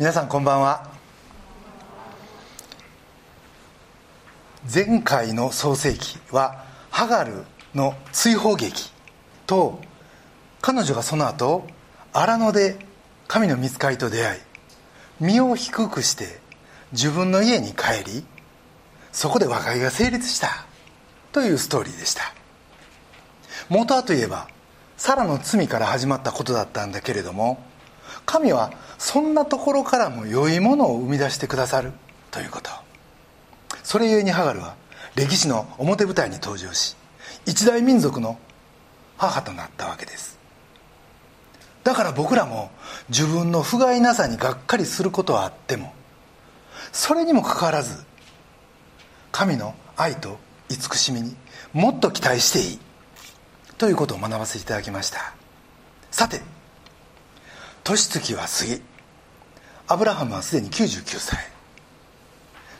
皆さんこんばんは。前回の創世記はハガルの追放劇と彼女がその後荒野で神の見つかりと出会い身を低くして自分の家に帰りそこで和解が成立したというストーリーでした。元はといえばサラの罪から始まったことだったんだけれども神はそんなところからも良いものを生み出してくださる。ということ。それゆえにハガルは歴史の表舞台に登場し一大民族の母となったわけです。だから僕らも自分の不甲斐なさにがっかりすることはあってもそれにもかかわらず神の愛と慈しみにもっと期待していい。ということを学ばせていただきました。さて年月は過ぎアブラハムはすでに99歳。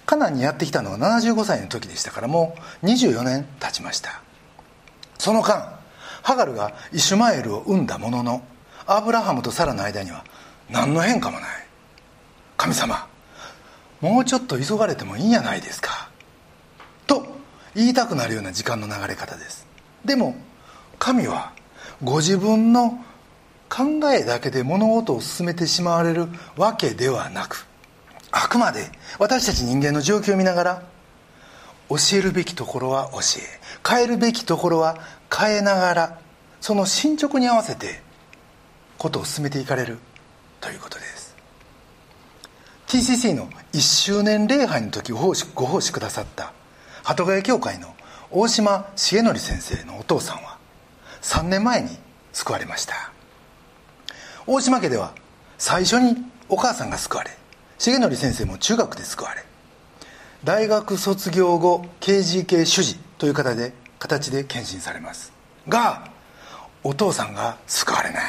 カナンにやってきたのは75歳の時でしたからもう24年経ちました。その間ハガルがイシュマエルを産んだもののアブラハムとサラの間には何の変化もない。神様もうちょっと急がれてもいいんやないですか。と言いたくなるような時間の流れ方です。でも神はご自分の考えだけで物事を進めてしまわれるわけではなくあくまで私たち人間の状況を見ながら教えるべきところは教え変えるべきところは変えながらその進捗に合わせてことを進めていかれるということです。TCC の1周年礼拝の時ご奉仕くださった鳩ヶ谷教会の大島重則先生のお父さんは3年前に救われました。大島家では最初にお母さんが救われ重則先生も中学で救われ大学卒業後 KGK 主事という形で形で献身されます。がお父さんが救われない。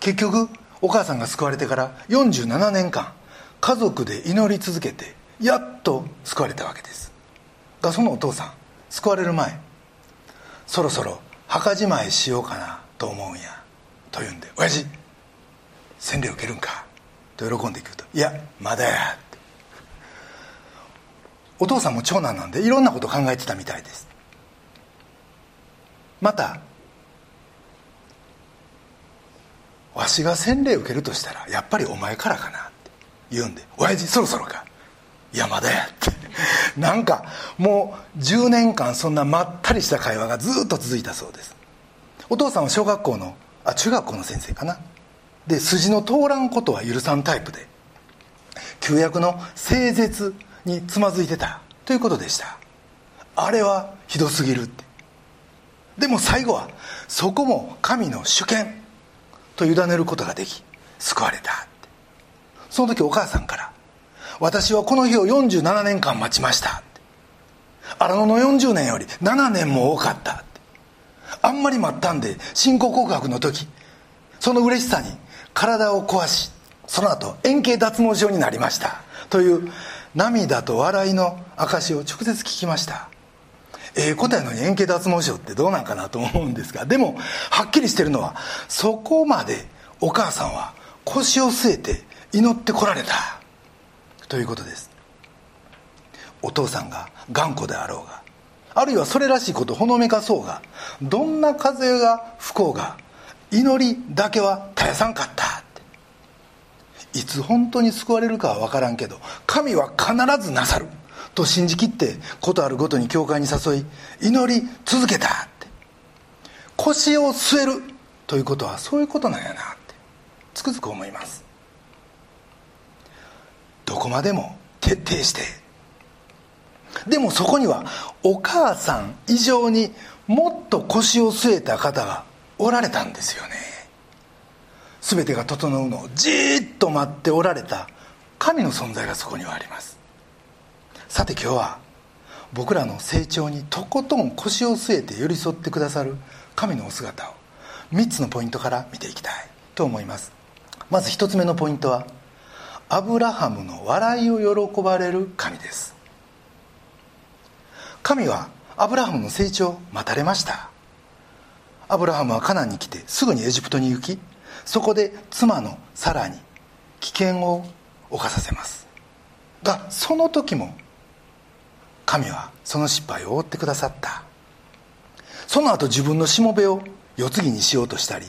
結局お母さんが救われてから47年間家族で祈り続けてやっと救われたわけです。がそのお父さん救われる前そろそろ墓じまいしようかなと思うんや。と言うんで「親父洗礼受けるんか?」と喜んでいくと「いやまだや」ってお父さんも長男なんでいろんなこと考えてたみたいです。またわしが洗礼受けるとしたらやっぱりお前からかなって。言うんで「親父そろそろか」「いやまだや」っ てなんかもう10年間そんなまったりした会話がずっと続いたそうです。お父さんは小学校のあ中学校の先生かな。で筋の通らんことは許さんタイプで旧約の聖絶につまずいてたということでした。あれはひどすぎるって。でも最後はそこも神の主権と委ねることができ救われたって。その時お母さんから「私はこの日を47年間待ちました」荒野の40年より7年も多かったあんまり待ったんで信仰告白の時その嬉しさに体を壊しその後円形脱毛症になりました。という涙と笑いの証を直接聞きました。ええ答えのに円形脱毛症ってどうなんかなと思うんですがでもはっきりしてるのはそこまでお母さんは腰を据えて祈ってこられた。ということです。お父さんが頑固であろうがあるいはそれらしいことほのめかそうがどんな風が吹こうが祈りだけは絶やさんかったって。いつ本当に救われるかは分からんけど神は必ずなさる。と信じきってことあるごとに教会に誘い祈り続けたって。腰を据える。ということはそういうことなんやなって。つくづく思います。どこまでも徹底してでもそこにはお母さん以上にもっと腰を据えた方がおられたんですよね。全てが整うのをじーっと待っておられた神の存在がそこにはあります。さて今日は僕らの成長にとことん腰を据えて寄り添ってくださる神のお姿を3つのポイントから見ていきたいと思います。まず1つ目のポイントはアブラハムの笑いを喜ばれる神です。神はアブラハムの成長を待たれました。アブラハムはカナンに来てすぐにエジプトに行きそこで妻のサラに危険を犯させます。がその時も神はその失敗を負ってくださった。その後自分のしもべを世継ぎにしようとしたり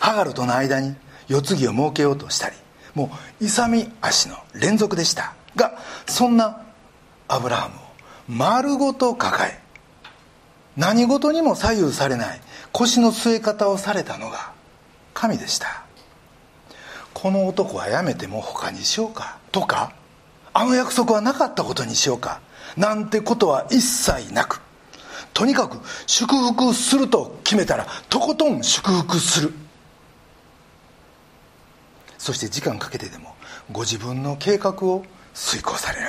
ハガルとの間に世継ぎを設けようとしたりもう勇み足の連続でした。がそんなアブラハムを丸ごと抱え何事にも左右されない腰の据え方をされたのが神でした。この男はやめても他にしようかとかあの約束はなかったことにしようかなんてことは一切なくとにかく祝福すると決めたらとことん祝福する。そして時間かけてでもご自分の計画を遂行される。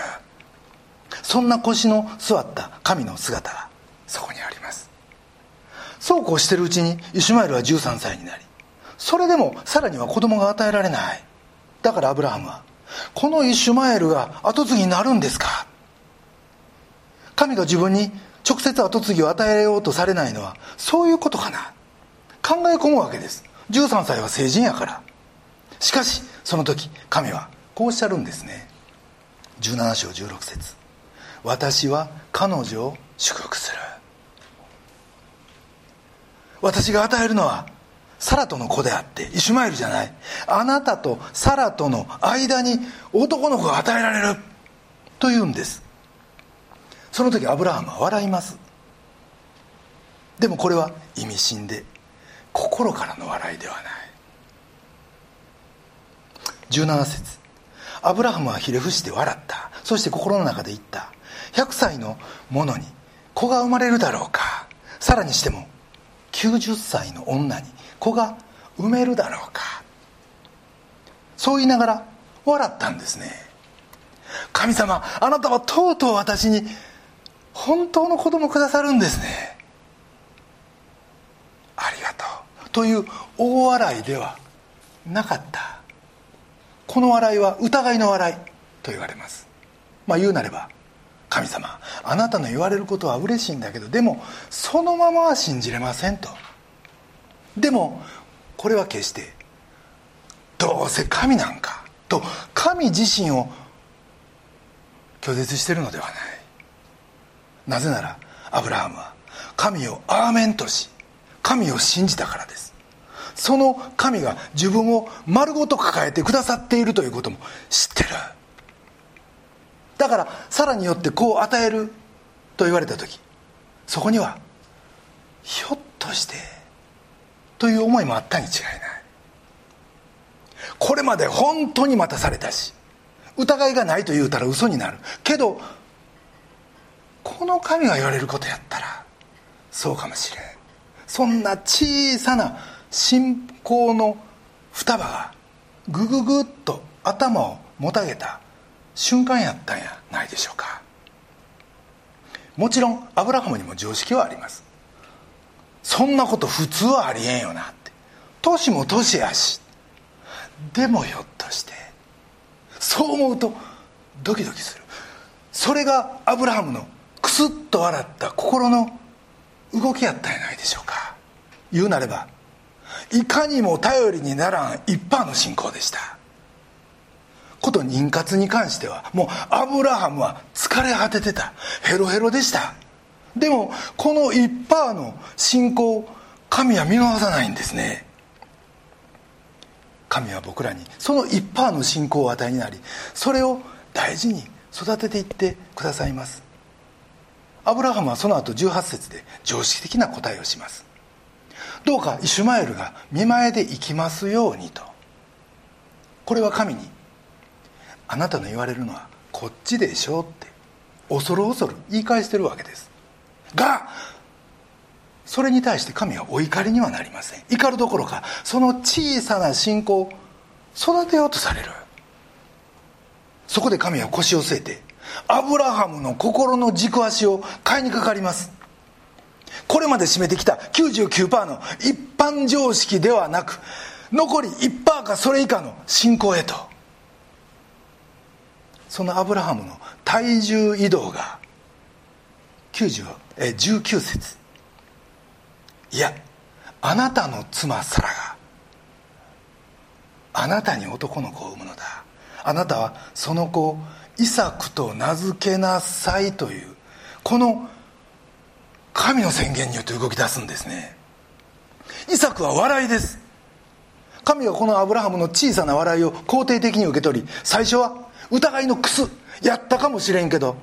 そんな腰の座った神の姿がそこにあります。そうこうしてるうちにイシュマエルは13歳になりそれでもさらには子供が与えられない。だからアブラハムはこのイシュマエルが跡継ぎになるんですか？神が自分に直接跡継ぎを与えようとされないのはそういうことかな？考え込むわけです。13歳は成人やから。しかしその時神はこうおっしゃるんですね。17章16節。私は彼女を祝福する。私が与えるのはサラトの子であってイシュマエルじゃない。あなたとサラトの間に男の子が与えられる。と言うんです。その時アブラハムは笑います。でもこれは意味深で心からの笑いではない。17節。アブラハムはひれ伏して笑った。そして心の中で言った。100歳の者に子が生まれるだろうか。さらにしても90歳の女に子が産めるだろうか。そう言いながら笑ったんですね。神様あなたはとうとう私に本当の子供くださるんですね。ありがとう。という大笑いではなかった。この笑いは疑いの笑いと言われます。まあ言うなれば神様あなたの言われることは嬉しいんだけどでもそのままは信じれませんと。でもこれは決してどうせ神なんかと神自身を拒絶してるのではない。なぜならアブラハムは神をアーメンとし神を信じたからです。その神が自分を丸ごと抱えてくださっているということも知ってる。だからさらによってこう与えると言われた時そこにはひょっとしてという思いもあったに違いない。これまで本当に待たされたし疑いがないと言うたら嘘になる。けどこの神が言われることやったらそうかもしれん。そんな小さな信仰の双葉がグググッと頭をもたげた瞬間やったんやないでしょうか。もちろんアブラハムにも常識はあります。そんなこと普通はありえんよなって。年も年やし。でもひょっとしてそう思うとドキドキする。それがアブラハムのクスッと笑った心の動きやったんやないでしょうか。言うなればいかにも頼りにならん一般の信仰でした。こと妊活に関してはもうアブラハムは疲れ果ててた。ヘロヘロでした。でもこの一パーの信仰神は見逃さないんですね。神は僕らにその一パーの信仰を与えになりそれを大事に育てていってくださいます。アブラハムはその後18節で常識的な答えをします。どうかイシュマエルが見前で生きますようにと。これは神にあなたの言われるのはこっちでしょうって恐る恐る言い返してるわけです。がそれに対して神はお怒りにはなりません。怒るどころかその小さな信仰を育てようとされる。そこで神は腰を据えてアブラハムの心の軸足を買いにかかります。これまで占めてきた99%の一般常識ではなく残り1%かそれ以下の信仰へとそのアブラハムの体重移動が90え19節。いやあなたの妻サラがあなたに男の子を産むのだ。あなたはその子をイサクと名付けなさいというこの神の宣言によって動き出すんですね。イサクは笑いです。神はこのアブラハムの小さな笑いを肯定的に受け取り最初は疑いのクス。やったかもしれんけど。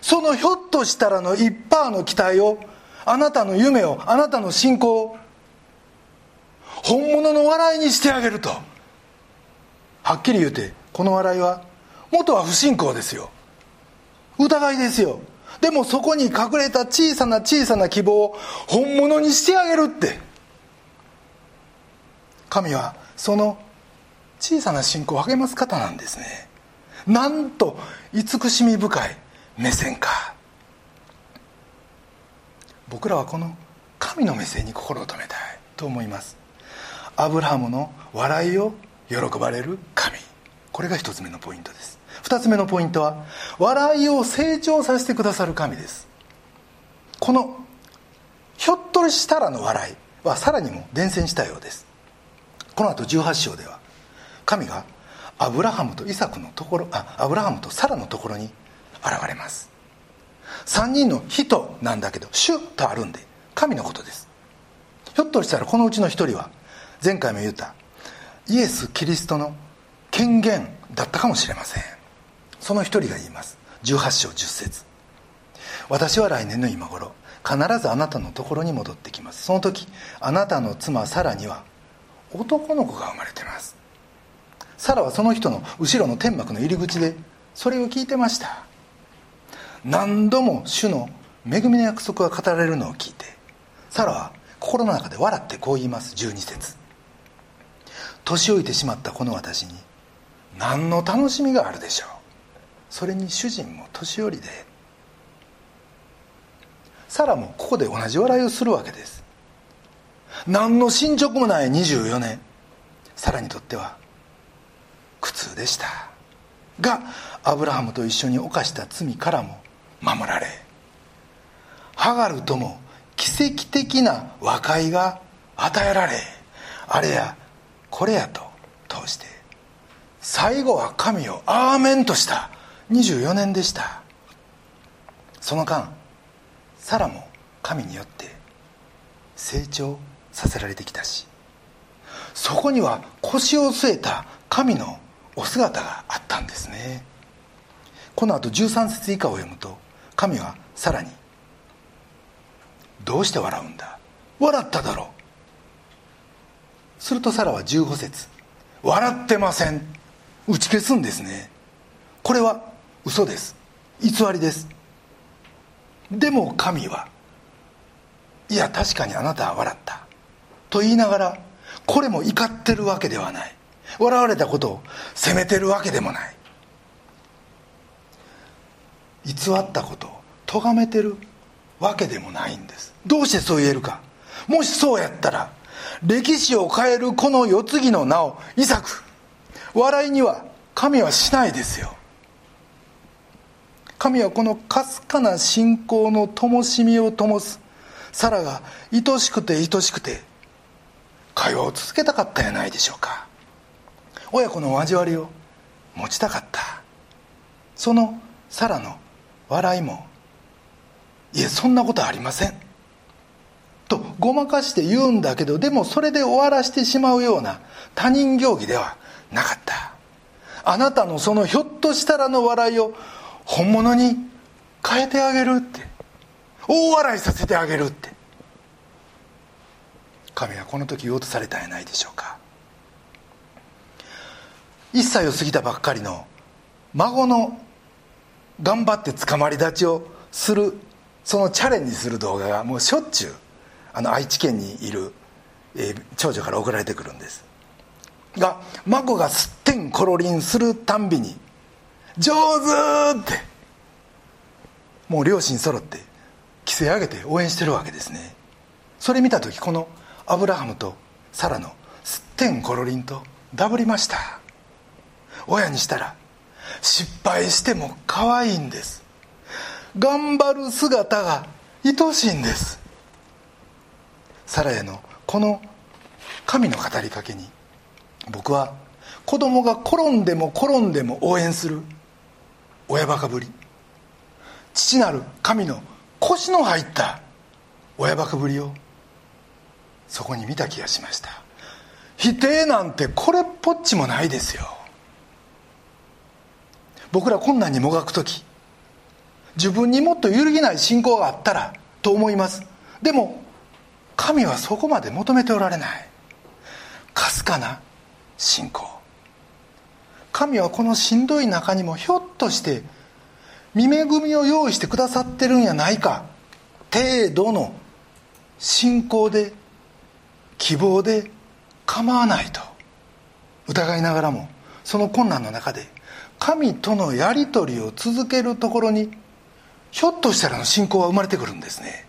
そのひょっとしたらの一パーの期待をあなたの夢をあなたの信仰を本物の笑いにしてあげると。はっきり言うてこの笑いは元は不信仰ですよ。疑いですよ。でもそこに隠れた小さな小さな希望を本物にしてあげるって。神はその小さな信仰を励ます方なんですね。なんと慈しみ深い目線か。僕らはこの神の目線に心を留めたいと思います。アブラハムの笑いを喜ばれる神。これが一つ目のポイントです。二つ目のポイントは笑いを成長させてくださる神です。このひょっとしたらの笑いはさらにも伝染したようです。この後18章では神がアブラハムとイサクのところあアブラハムとサラのところに現れます。3人の人なんだけど主とあるんで神のことです。ひょっとしたらこのうちの一人は前回も言ったイエス・キリストの権限だったかもしれません。その一人が言います。18章10節。私は来年の今頃必ずあなたのところに戻ってきます。その時あなたの妻サラには男の子が生まれてます。サラはその人の後ろの天幕の入り口でそれを聞いてました。何度も主の恵みの約束が語られるのを聞いてサラは心の中で笑ってこう言います。12節。年老いてしまったこの私に何の楽しみがあるでしょう。それに主人も年寄りでサラもここで同じ笑いをするわけです。何の進捗もない24年。サラにとっては苦痛でした。がアブラハムと一緒に犯した罪からも守られハガルとも奇跡的な和解が与えられあれやこれやと通して最後は神をアーメンとした24年でした。その間サラも神によって成長させられてきたしそこには腰を据えた神のお姿があったんですね。この後13節以下を読むと神はさらに「どうして笑うんだ？笑っただろう」するとサラは15節笑ってません」打ち消すんですね。これは嘘です。偽りです。でも神はいや確かにあなたは笑った。と言いながらこれも怒ってるわけではない。笑われたことを責めてるわけでもない。偽ったことを咎めてるわけでもないんです。どうしてそう言えるか。もしそうやったら歴史を変えるこの世継ぎの名をイサク笑いには神はしないですよ。神はこのかすかな信仰の灯火を灯す。サラが愛しくて愛しくて会話を続けたかったんやないでしょうか。親子の交わりを持ちたかった。そのサラの笑いもいえそんなことありません。とごまかして言うんだけどでもそれで終わらしてしまうような他人行儀ではなかった。あなたのそのひょっとしたらの笑いを本物に変えてあげるって。大笑いさせてあげるって。神はこの時言おうとされたんやないでしょうか。1歳を過ぎたばっかりの孫の頑張って捕まり立ちをするそのチャレンジする動画がもうしょっちゅうあの愛知県にいる、えー、長女から送られてくるんですが孫がすってんころりんするたんびに「上手!」ってもう両親揃って規制上げて応援してるわけですねそれ見た時このアブラハムとサラのすってんころりんとダブりました親にしたら失敗しても可愛いんです。頑張る姿が愛しいんです。サラへのこの神の語りかけに僕は子供が転んでも転んでも応援する親バカぶり。父なる神の腰の入った親バカぶりをそこに見た気がしました。否定なんてこれっぽっちもないですよ。僕ら困難にもがく時。自分にもっと揺るぎない信仰があったらと思います。でも神はそこまで求めておられない。かすかな信仰。神はこのしんどい中にもひょっとして見恵みを用意してくださってるんやないか。程度の信仰で希望で構わないと。疑いながらもその困難の中で神とのやり取りを続けるところにひょっとしたらの信仰は生まれてくるんですね。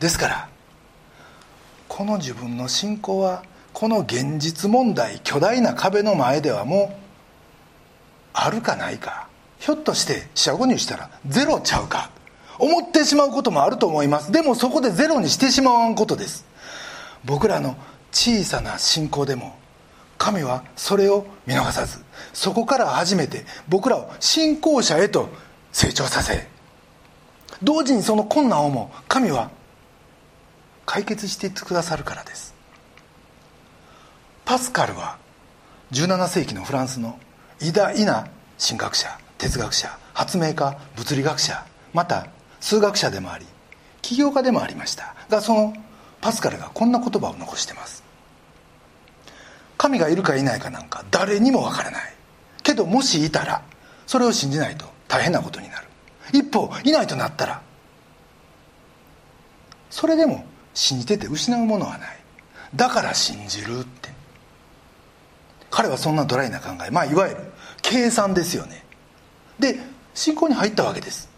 ですからこの自分の信仰はこの現実問題巨大な壁の前ではもうあるかないか。ひょっとして四捨五入したらゼロちゃうか。思ってしまうこともあると思います。でもそこでゼロにしてしまわんことです。僕らの小さな信仰でも神はそれを見逃さず。そこから初めて僕らを信仰者へと成長させ同時にその困難をも神は解決していってくださるからです。パスカルは17世紀のフランスの偉大な神学者哲学者発明家物理学者また数学者でもあり起業家でもありましたがそのパスカルがこんな言葉を残してます。神がいるかいないかなんか誰にもわからない。けどもしいたらそれを信じないと大変なことになる。一方いないとなったらそれでも信じてて失うものはない。だから信じるって。彼はそんなドライな考え。まあいわゆる計算ですよね。で信仰に入ったわけです。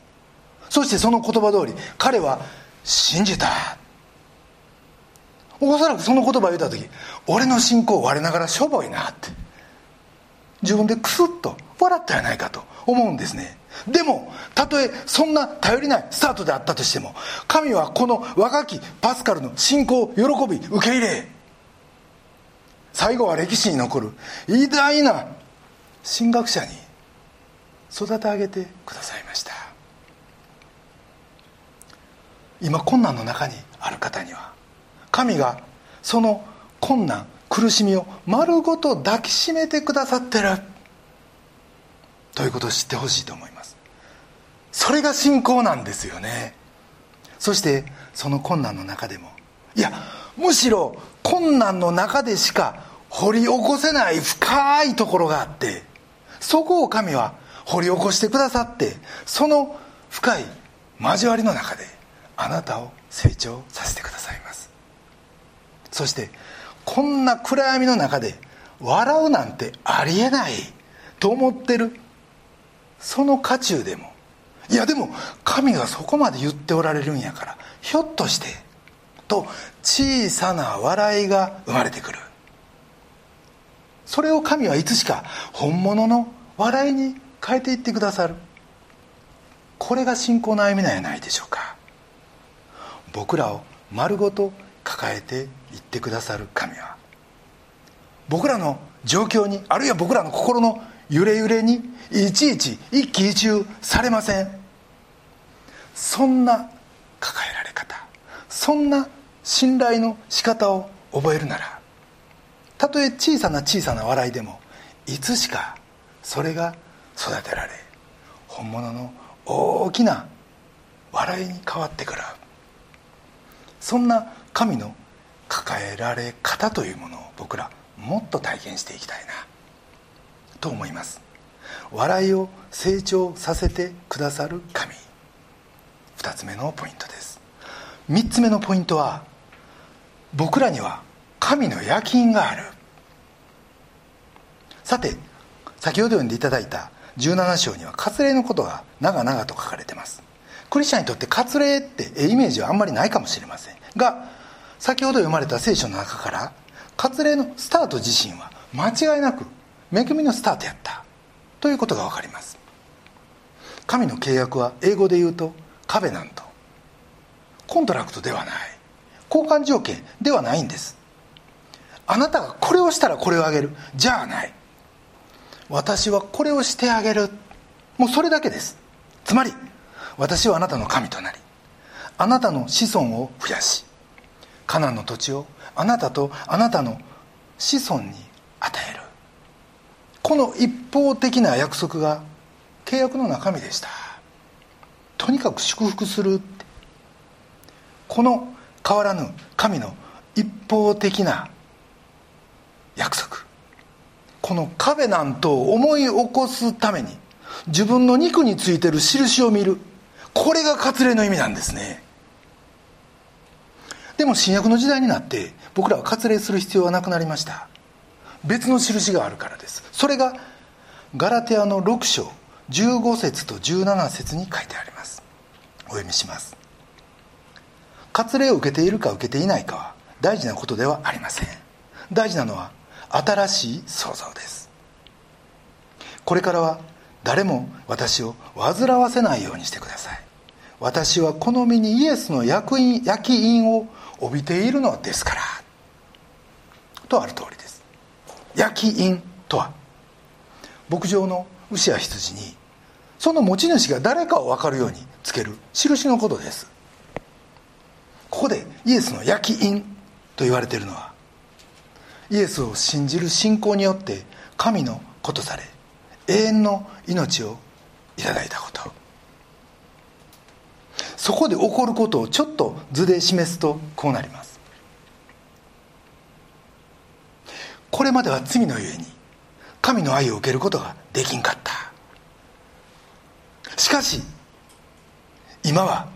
そしてその言葉通り彼は信じた。おそらくその言葉を言った時俺の信仰我ながらしょぼいなって。自分でクスッと笑ったやないかと思うんですね。でもたとえそんな頼りないスタートであったとしても神はこの若きパスカルの信仰を喜び受け入れ。最後は歴史に残る偉大な神学者に育て上げてくださいました。今困難の中にある方には神がその困難苦しみを丸ごと抱きしめてくださってる。ということを知ってほしいと思います。それが信仰なんですよね。そしてその困難の中でもいやむしろ困難の中でしか掘り起こせない深いところがあってそこを神は掘り起こしてくださってその深い交わりの中であなたを成長させてくださいます。そしてこんな暗闇の中で笑うなんてありえないと思ってるその渦中でも。いやでも神がそこまで言っておられるんやからひょっとしてと小さな笑いが生まれてくる。それを神はいつしか本物の笑いに変えていってくださる。これが信仰の歩みなんやないでしょうか。僕らを丸ごと抱えていってくださる神は。僕らの状況にあるいは僕らの心の揺れ揺れにいちいち一喜一憂されません。そんな抱えられ方そんな信頼の仕方を覚えるならたとえ小さな小さな笑いでもいつしかそれが育てられ本物の大きな笑いに変わってくる。そんな神の抱えられ方というものを僕らもっと体験していきたいなと思います。笑いを成長させてくださる神。2つ目のポイントです。3つ目のポイントは僕らには神の夜勤がある。さて先ほど読んでいただいた17章には割礼のことが長々と書かれてます。クリスチャンにとって割礼ってイメージはあんまりないかもしれませんが先ほど読まれた聖書の中から割礼のスタート自身は間違いなく恵みのスタートやった。ということが分かります。神の契約は英語で言うとカベナント。コントラクトではない。交換条件ではないんです。あなたがこれをしたらこれをあげる。じゃあない。私はこれをしてあげる。もうそれだけです。つまり私はあなたの神となりあなたの子孫を増やしカナンの土地をあなたとあなたの子孫に与える。この一方的な約束が契約の中身でした。とにかく祝福するこの変わらぬ神の一方的な約束。この壁なんとを思い起こすために自分の肉についてる印を見る。これが割礼の意味なんですね。でも新約の時代になって僕らは割礼する必要はなくなりました。別の印があるからです。それがガラテアの6章15節と17節に書いてあります。お読みします。割礼を受けているか受けていないかは大事なことではありません。大事なのは新しい創造です。これからは誰も私を煩わせないようにしてください。私はこの身にイエスの焼印焼き印を帯びているのですから。とある通りです。焼き印とは牧場の牛や羊にその持ち主が誰かを分かるようにつける印のことです。ここでイエスの焼き印と言われているのはイエスを信じる信仰によって神の子とされ永遠の命をいただいたこと。そこで起こることをちょっと図で示すとこうなります。これまでは罪のゆえに神の愛を受けることができんかった。しかし今は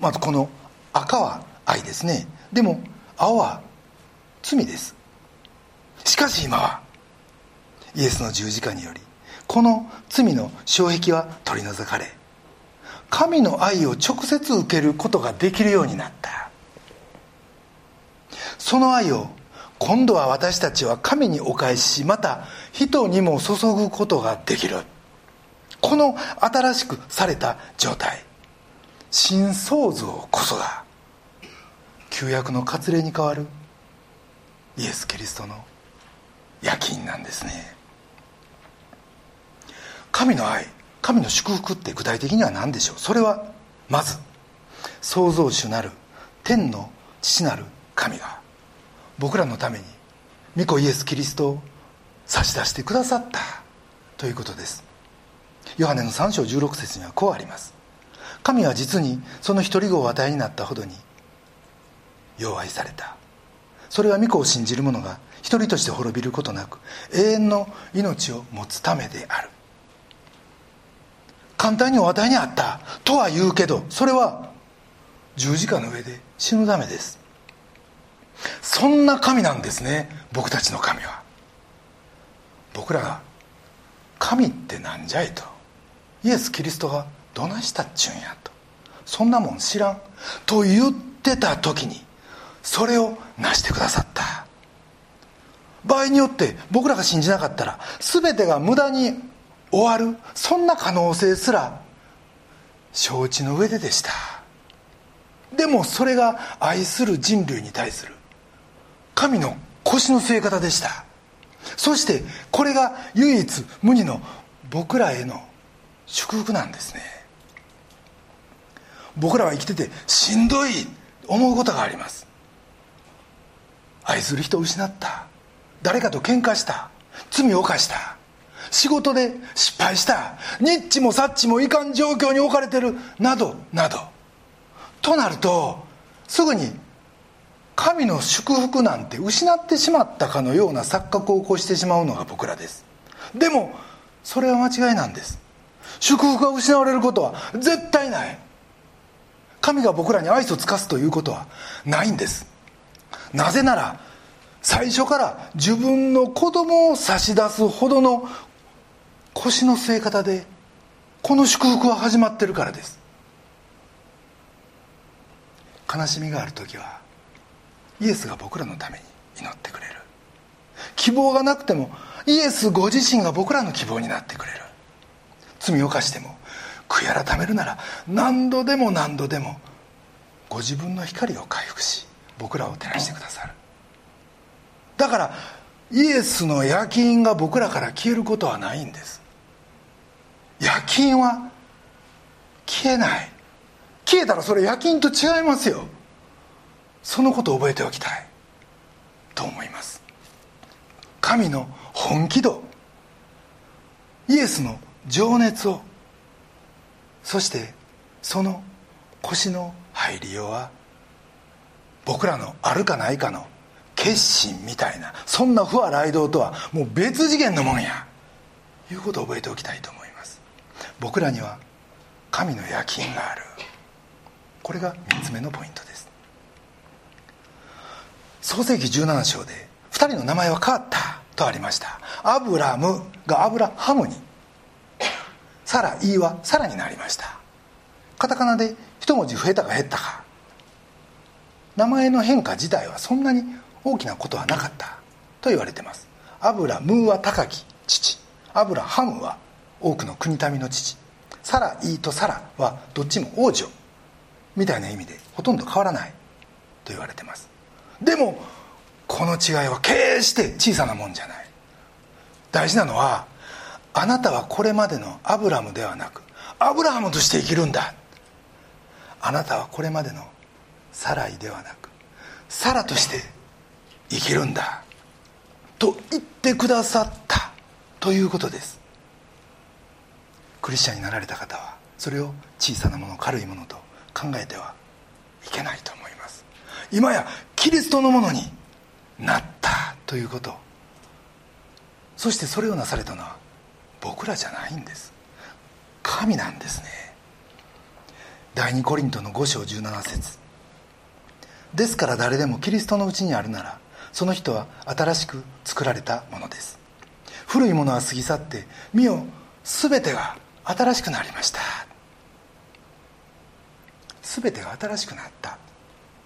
まずこの赤は愛ですね。でも青は罪です。しかし今はイエスの十字架によりこの罪の障壁は取り除かれ神の愛を直接受けることができるようになった。その愛を今度は私たちは神にお返しまた人にも注ぐことができる。この新しくされた状態。新創造こそが旧約の割礼に代わるイエス・キリストの夜勤なんですね。神の愛。神の祝福って具体的には何でしょう？それはまず創造主なる天の父なる神が僕らのために御子イエス・キリストを差し出してくださったということです。ヨハネの3章16節にはこうあります。神は実にその一人子を与えになったほどに弱愛された。それは御子を信じる者が一人として滅びることなく永遠の命を持つためである。簡単にお与えにあった。とは言うけどそれは十字架の上で死ぬためです。そんな神なんですね僕たちの神は。僕らが神ってなんじゃいと。イエス・キリストがどないしたっちゅうんやと。そんなもん知らん。と言ってた時にそれを成してくださった。場合によって僕らが信じなかったら全てが無駄に終わる。そんな可能性すら承知の上ででした。でもそれが愛する人類に対する神の腰の据え方でした。そしてこれが唯一無二の僕らへの祝福なんですね。僕らは生きててしんどい思うことがあります。愛する人を失った。誰かと喧嘩した。罪を犯した。仕事で失敗した。ニッチもサッチもいかん状況に置かれてる。などなど。となるとすぐに神の祝福なんて失ってしまったかのような錯覚を起こしてしまうのが僕らです。でもそれは間違いなんです。祝福が失われることは絶対ない。神が僕らに愛想尽かすということはないんです。なぜなら最初から自分の子供を差し出すほどの腰の据え方でこの祝福は始まってるからです。悲しみがある時はイエスが僕らのために祈ってくれる。希望がなくてもイエスご自身が僕らの希望になってくれる。罪を犯しても悔い改めるなら何度でも何度でもご自分の光を回復し僕らを照らしてくださる。だからイエスの夜勤が僕らから消えることはないんです。夜勤は消えない。消えたらそれ夜勤と違いますよ。そのことを覚えておきたい。と思います。神の本気度。イエスの情熱を。そしてその腰の入りようは。僕らのあるかないかの。決心みたいな。そんな不破雷道とはもう別次元のもんや。いうことを覚えておきたいと思います。僕らには神の夜勤がある。これが3つ目のポイントです。創世紀17章で2人の名前は変わったとありました。アブラムがアブラハムにサライはサラになりました。カタカナで一文字増えたか減ったか。名前の変化自体はそんなに大きなことはなかったと言われてます。アブラムは高き父。アブラハムは多くの国民の父サライとサラはどっちも王女みたいな意味でほとんど変わらないと言われてます。でもこの違いは決して小さなもんじゃない。大事なのはあなたはこれまでのアブラムではなくアブラハムとして生きるんだ。あなたはこれまでのサライではなくサラとして生きるんだ。と言ってくださった。ということです。クリスチャンになられた方はそれを小さなもの軽いものと考えてはいけないと思います。今やキリストのものになったということ。そしてそれをなされたのは僕らじゃないんです。神なんですね。第2コリントの5章17節。ですから誰でもキリストのうちにあるならその人は新しく作られたものです。古いものは過ぎ去って見よ全てが新しくなりました。全てが新しくなった。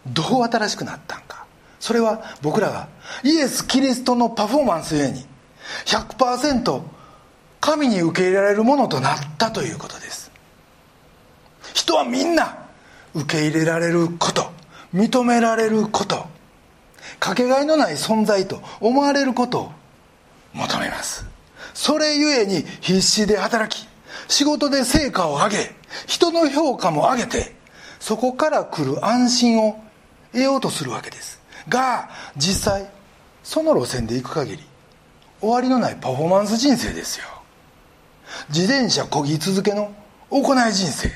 どう新しくなったんか。それは僕らがイエス・キリストのパフォーマンスゆえに100%神に受け入れられるものとなったということです。人はみんな受け入れられること認められることかけがえのない存在と思われることを求めます。それゆえに必死で働き仕事で成果を上げ人の評価も上げてそこから来る安心を得ようとするわけです。が実際その路線で行く限り終わりのないパフォーマンス人生ですよ。自転車こぎ続けの行い人生。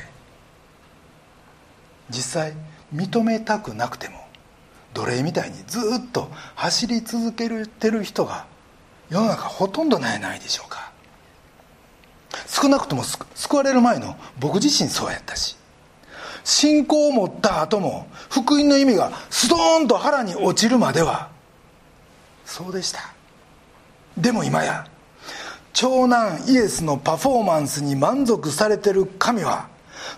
実際認めたくなくても奴隷みたいにずっと走り続けてる人が世の中ほとんどないないでしょうか。少なくとも救われる前の僕自身そうやったし。信仰を持った後も福音の意味がストーンと腹に落ちるまではそうでした。でも今や長男イエスのパフォーマンスに満足されてる神は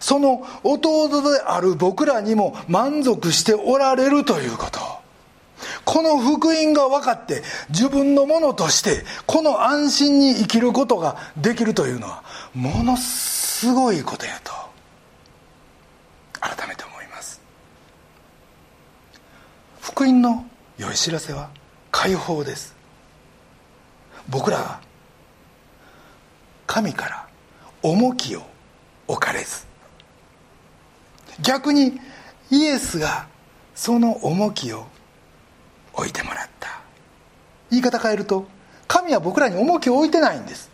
その弟である僕らにも満足しておられるということ。この福音が分かって自分のものとしてこの安心に生きることができるというのはものすごいことやと改めて思います。福音の良い知らせは解放です。僕らは神から重きを置かれず逆にイエスがその重きを置いてもらった。言い方変えると神は僕らに重きを置いてないんです。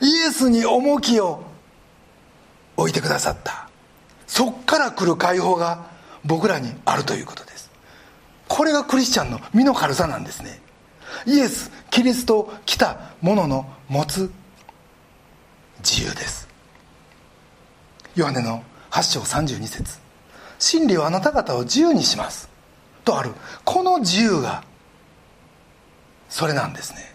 イエスに重きを置いてくださった。そっから来る解放が僕らにあるということです。これがクリスチャンの身の軽さなんですね。イエスキリスト来た者の持つ自由です。ヨハネの8章32節。真理はあなた方を自由にします。とある。この自由がそれなんですね。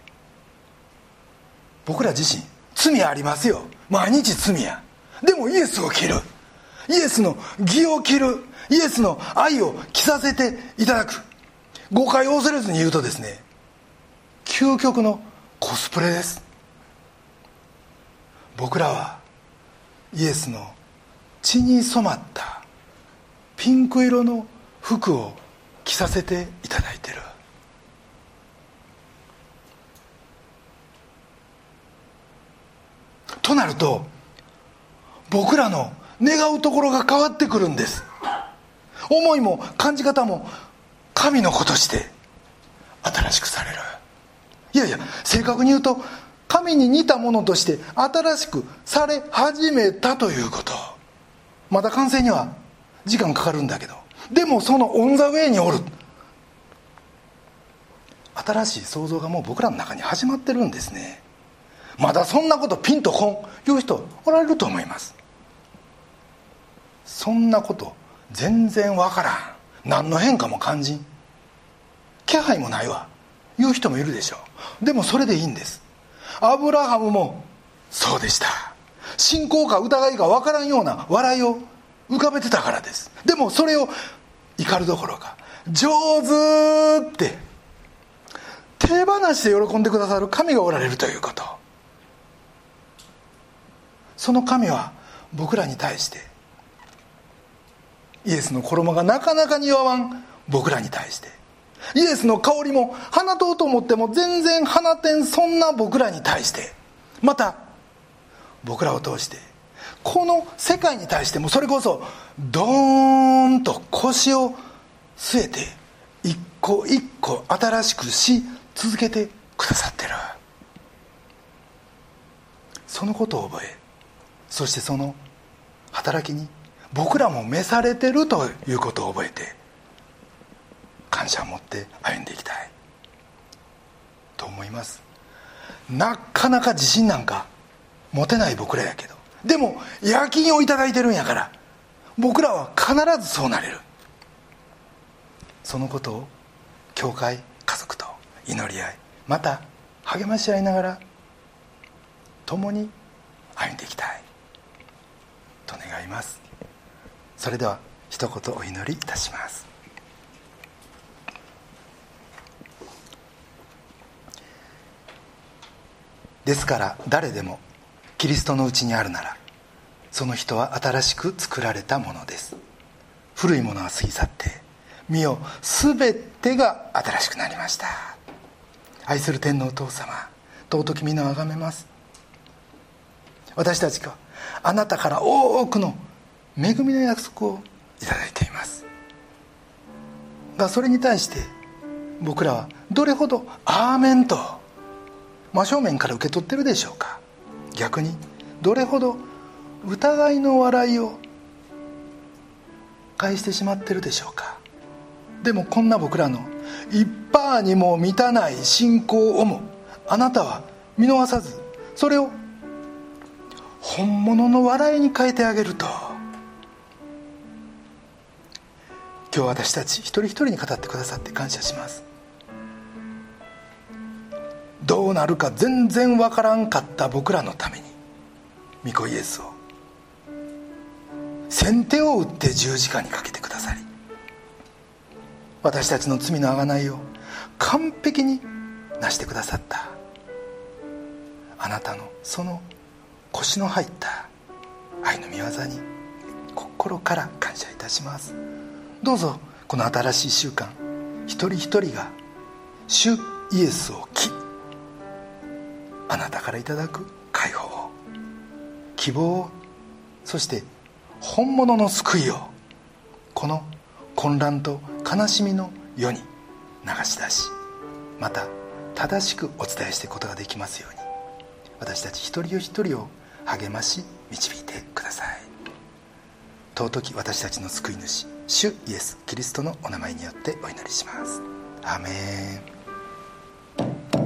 僕ら自身罪ありますよ。毎日罪や。でもイエスを着る。イエスの義を着る。イエスの愛を着させていただく。誤解を恐れずに言うとですね究極のコスプレです。僕らはイエスの血に染まったピンク色の服を着させていただいてる。となると僕らの願うところが変わってくるんです。思いも感じ方も神の子として新しくされる。いやいや正確に言うと神に似たものとして新しくされ始めたということ。まだ完成には時間かかるんだけど。でもそのオン・ザ・ウェイにおる。新しい想像がもう僕らの中に始まってるんですね。まだそんなことピンとこん言う人おられると思います。そんなこと全然わからん。何の変化も感じん。気配もないわ。言う人もいるでしょう。でもそれでいいんです。アブラハムもそうでした。信仰か疑いか分からんような笑いを浮かべてたからです。でもそれを怒るどころか上手って手放して喜んでくださる神がおられるということ。その神は僕らに対してイエスの衣がなかなか似合わん僕らに対してイエスの香りも放とうと思っても全然放てんそんな僕らに対してまた僕らを通してこの世界に対してもそれこそドーンと腰を据えて一個一個新しくし続けてくださってる。そのことを覚えそしてその働きに僕らも召されてるということを覚えて感謝を持って歩んでいきたい。と思います。なかなか自信なんか持てない僕らやけど。でも夜勤を頂いてるんやから。僕らは必ずそうなれる。そのことを教会家族と祈り合いまた励まし合いながら共に歩んでいきたい。と願います。それでは一言お祈りいたします。ですから誰でもキリストのうちにあるならその人は新しく作られたものです。古いものは過ぎ去って身よ全てが新しくなりました。愛する天皇お父様尊き皆をあがめます。私たちがあなたから多くの恵みの約束をいただいています。がそれに対して僕らはどれほど「アーメン」と真正面から受け取ってるでしょうか。逆にどれほど疑いの笑いを返してしまってるでしょうか。でもこんな僕らの一パーにも満たない信仰をもあなたは見逃さずそれを本物の笑いに変えてあげると。今日私たち一人一人に語ってくださって感謝します。どうなるか全然わからんかった僕らのために御子イエスを。先手を打って十字架にかけてくださり私たちの罪の贖いを完璧になしてくださったあなたのその腰の入った愛の御業に心から感謝いたします。どうぞこの新しい習慣一人一人が主イエスを着あなたからいただく解放を希望をそして本物の救いをこの混乱と悲しみの世に流し出しまた正しくお伝えしていくことができますように私たち一人一人を励まし導いてください。尊き私たちの救い主主イエス・キリストのお名前によってお祈りします。アメン。